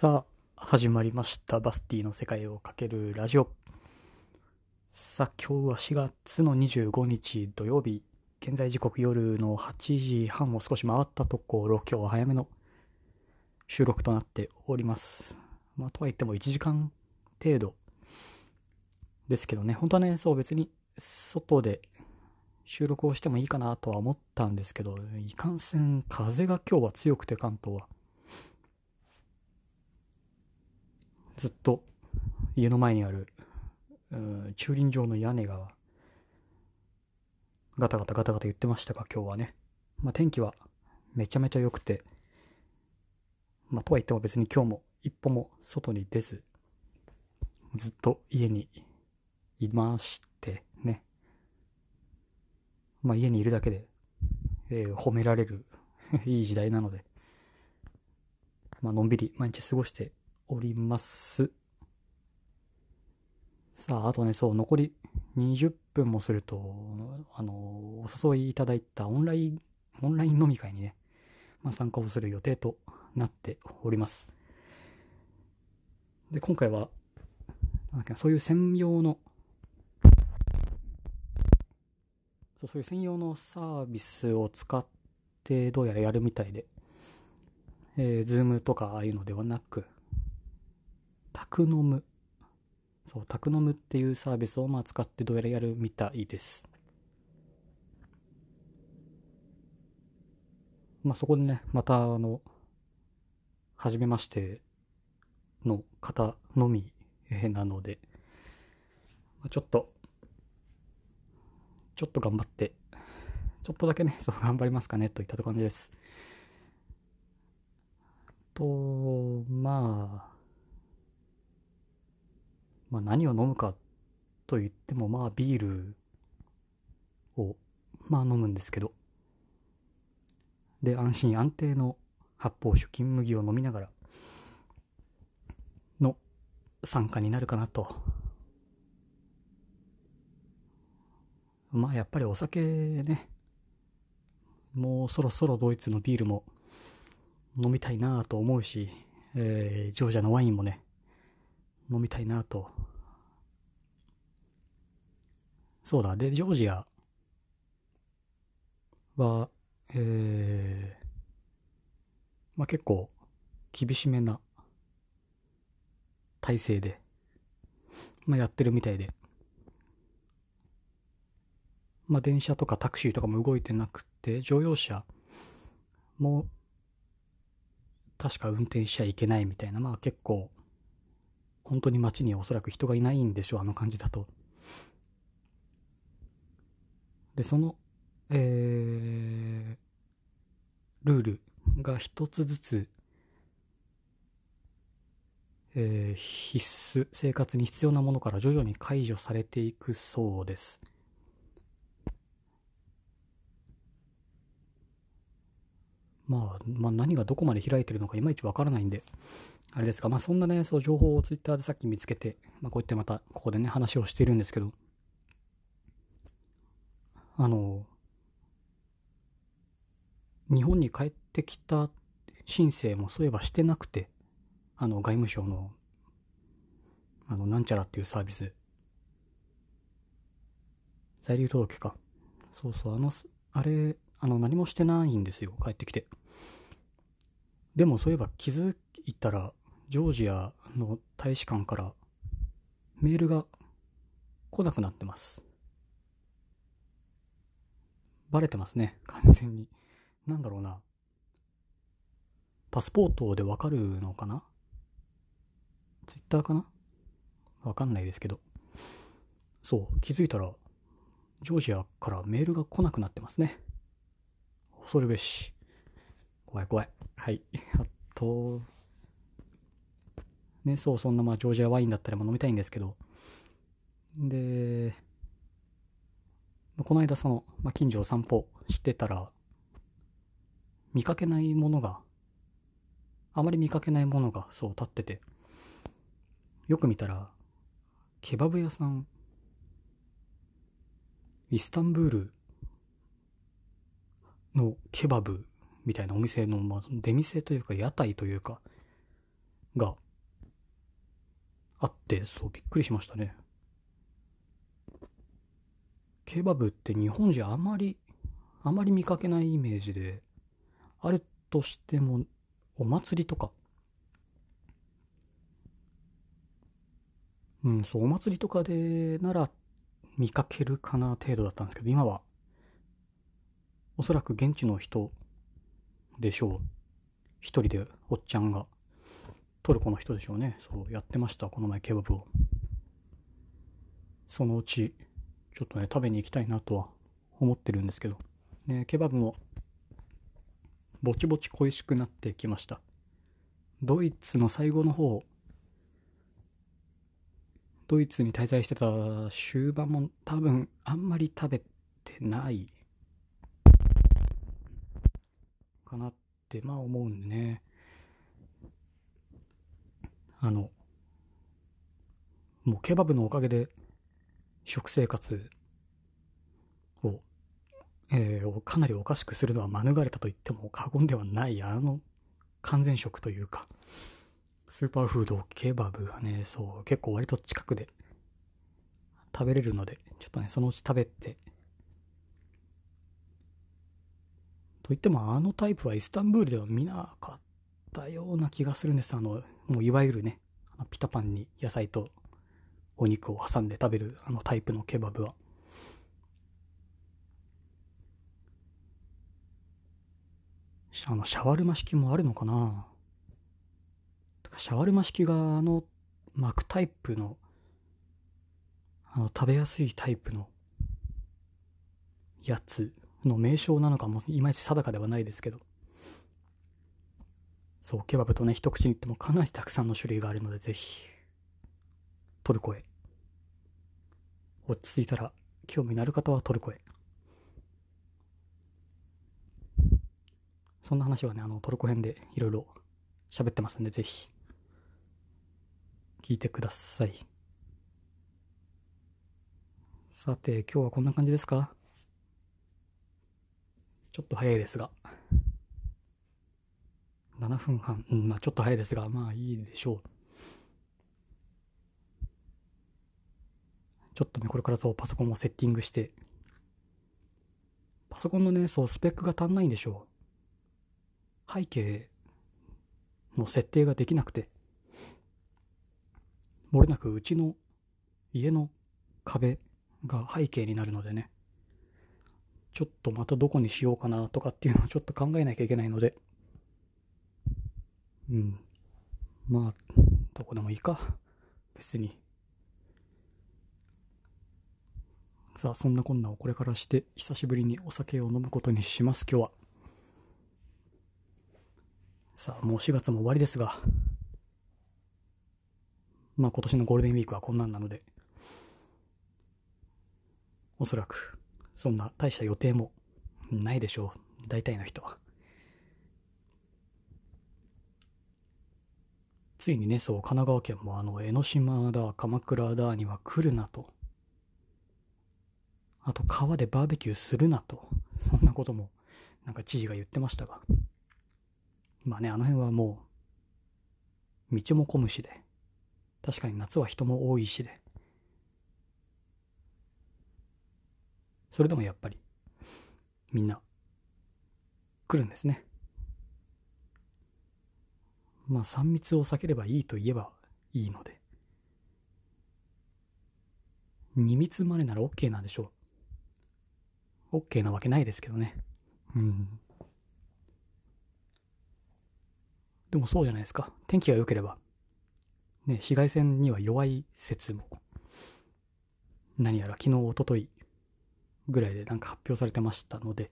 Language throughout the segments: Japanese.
さあ、始まりました。バスティの世界をかけるラジオ。さあ、今日は4月の25日土曜日。現在時刻夜の8時半を少し回ったところ、今日は早めの収録となっております。まあ、とは言っても1時間程度ですけどね、本当はね、そう別に外で収録をしてもいいかなとは思ったんですけど、いかんせん風が今日は強くて関東は。ずっと家の前にあるうん駐輪場の屋根がガタガタガタガタ言ってましたが今日はね、まあ、天気はめちゃめちゃ良くて、まあ、とは言っても別に今日も一歩も外に出ずずっと家にいましてね。まあ家にいるだけで、えー褒められる いい時代なので。まあのんびり毎日過ごしております。さあ、あとね、そう、残り20分もすると、あの、お誘いいただいたオンライン、オンライン飲み会にね、まあ、参加をする予定となっております。で、今回は、なんだっけなそういう専用の、そうそういう専用のサービスを使ってどうやらやるみたいで、えー、ズームとかああいうのではなく、タクノム。そう、タクノムっていうサービスをまあ使ってどうやらやるみたいです。まあそこでね、またあの、初めましての方のみなので、ちょっと、ちょっと頑張って、ちょっとだけね、そう頑張りますかねといった感じです。と、まあ、まあ何を飲むかと言ってもまあビールをまあ飲むんですけど。で安心安定の発泡酒金麦を飲みながらの参加になるかなと。まあやっぱりお酒ねもうそろそろドイツのビールも飲みたいなと思うし、えージョージアのワインもね飲みたいなと。そうだ。で、ジョージアは、えー、まあ結構厳しめな体制で、まあやってるみたいで、まあ電車とかタクシーとかも動いてなくて、乗用車も確か運転しちゃいけないみたいな、まあ結構本当に街におそらく人がいないんでしょう、あの感じだと。で、その、えー、ルールが一つずつ、えー必須、生活に必要なものから徐々に解除されていくそうです。まあ、まあ、何がどこまで開いてるのかいまいちわからないんで、あれですか、まあそんなね、そう情報をツイッターでさっき見つけて、まあこうやってまたここでね、話をしているんですけど、あの、日本に帰ってきた申請もそういえばしてなくて、あの外務省の、あの、なんちゃらっていうサービス、在留届か。そうそう、あの、あれ、あの、何もしてないんですよ、帰ってきて。でもそういえば気づいたら、ジョージアの大使館からメールが来なくなってます。バレてますね、完全に。なんだろうな。パスポートでわかるのかな？ツイッターかな？わかんないですけど。そう、気づいたら、ジョージアからメールが来なくなってますね。恐るべし。怖い怖い。はい。あと、ね、そう、そんなまあジョージアワインだったらも飲みたいんですけど、で、この間その、まあ、近所を散歩してたら、見かけないものが、あまり見かけないものがそう立ってて、よく見たら、ケバブ屋さん、イスタンブールのケバブみたいなお店の、まあ、出店というか屋台というか、があって、そう、びっくりしましたね。ケバブって日本じゃあまり、あまり見かけないイメージで、あるとしても、お祭りとか、うん、そう、お祭りとかでなら見かけるかな程度だったんですけど、今は、おそらく現地の人でしょう。一人でおっちゃんが、トルコの人でしょうね。そう、やってました、この前ケバブを。そのうち、ちょっとね、食べに行きたいなとは思ってるんですけど。ね、ケバブも、ぼちぼち恋しくなってきました。ドイツの最後の方、ドイツに滞在してた終盤も多分あんまり食べてないかなってまあ思うんでね。あのもうケバブのおかげで食生活を,、えーかなりおかしくするのは免れたと言っても過言ではないあの完全食というかスーパーフードケバブがねそう結構割と近くで食べれるのでちょっとねそのうち食べてといってもあのタイプはイスタンブールでは見なかったような気がするんです。あのもういわゆるねピタパンに野菜とお肉を挟んで食べるあのタイプのケバブは。あのシャワルマ式もあるのかな？とかシャワルマ式があの巻くタイプのあの食べやすいタイプのやつの名称なのかもいまいち定かではないですけど。そうケバブとね一口に言ってもかなりたくさんの種類があるのでぜひトルコへ落ち着いたら興味のある方はトルコへそんな話はねあのトルコ編でいろいろ喋ってますんでぜひ聞いてください。さて今日はこんな感じですか？ちょっと早いですが。7分半。うんまあちょっと早いですがまあいいでしょう。ちょっとねこれからそうパソコンをセッティングして。パソコンのねそうスペックが足んないんでしょう。背景の設定ができなくて。漏れなくうちの家の壁が背景になるのでね。ちょっとまたどこにしようかなとかっていうのをちょっと考えなきゃいけないので。うん。まあどこでもいいか。別に。さあそんなこんなをこれからして久しぶりにお酒を飲むことにします今日は。さあもう4月も終わりですが。まあ今年のゴールデンウィークはこんなんなので。おそらく。そんな大した予定もないでしょう。大体の人は。ついにねそう神奈川県もあの江ノ島だ鎌倉だには来るなと。あと川でバーベキューするなと。そんなこともなんか知事が言ってましたが。まあねあの辺はもう道も混むしで。確かに夏は人も多いしで。それでもやっぱりみんな来るんですね。まあ3密を避ければいいと言えばいいので。2密までなら OK なんでしょう。OK なわけないですけどね。うん。でもそうじゃないですか。天気が良ければ。ね紫外線には弱い説も。何やら昨日おとといぐらいでなんか発表されてましたので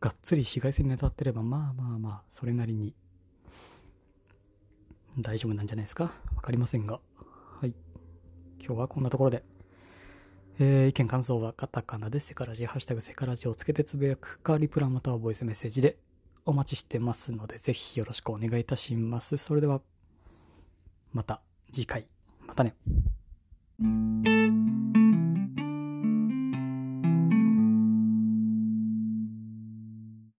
がっつり紫外線に当たってればまあまあまあそれなりに大丈夫なんじゃないですか。わかりませんが。はい。今日はこんなところで。えー意見感想はカタカナでセカラジハッシュタグセカラジをつけてつぶやくかリプラまたはボイスメッセージでお待ちしてますのでぜひよろしくお願いいたします。それではまた次回。またね。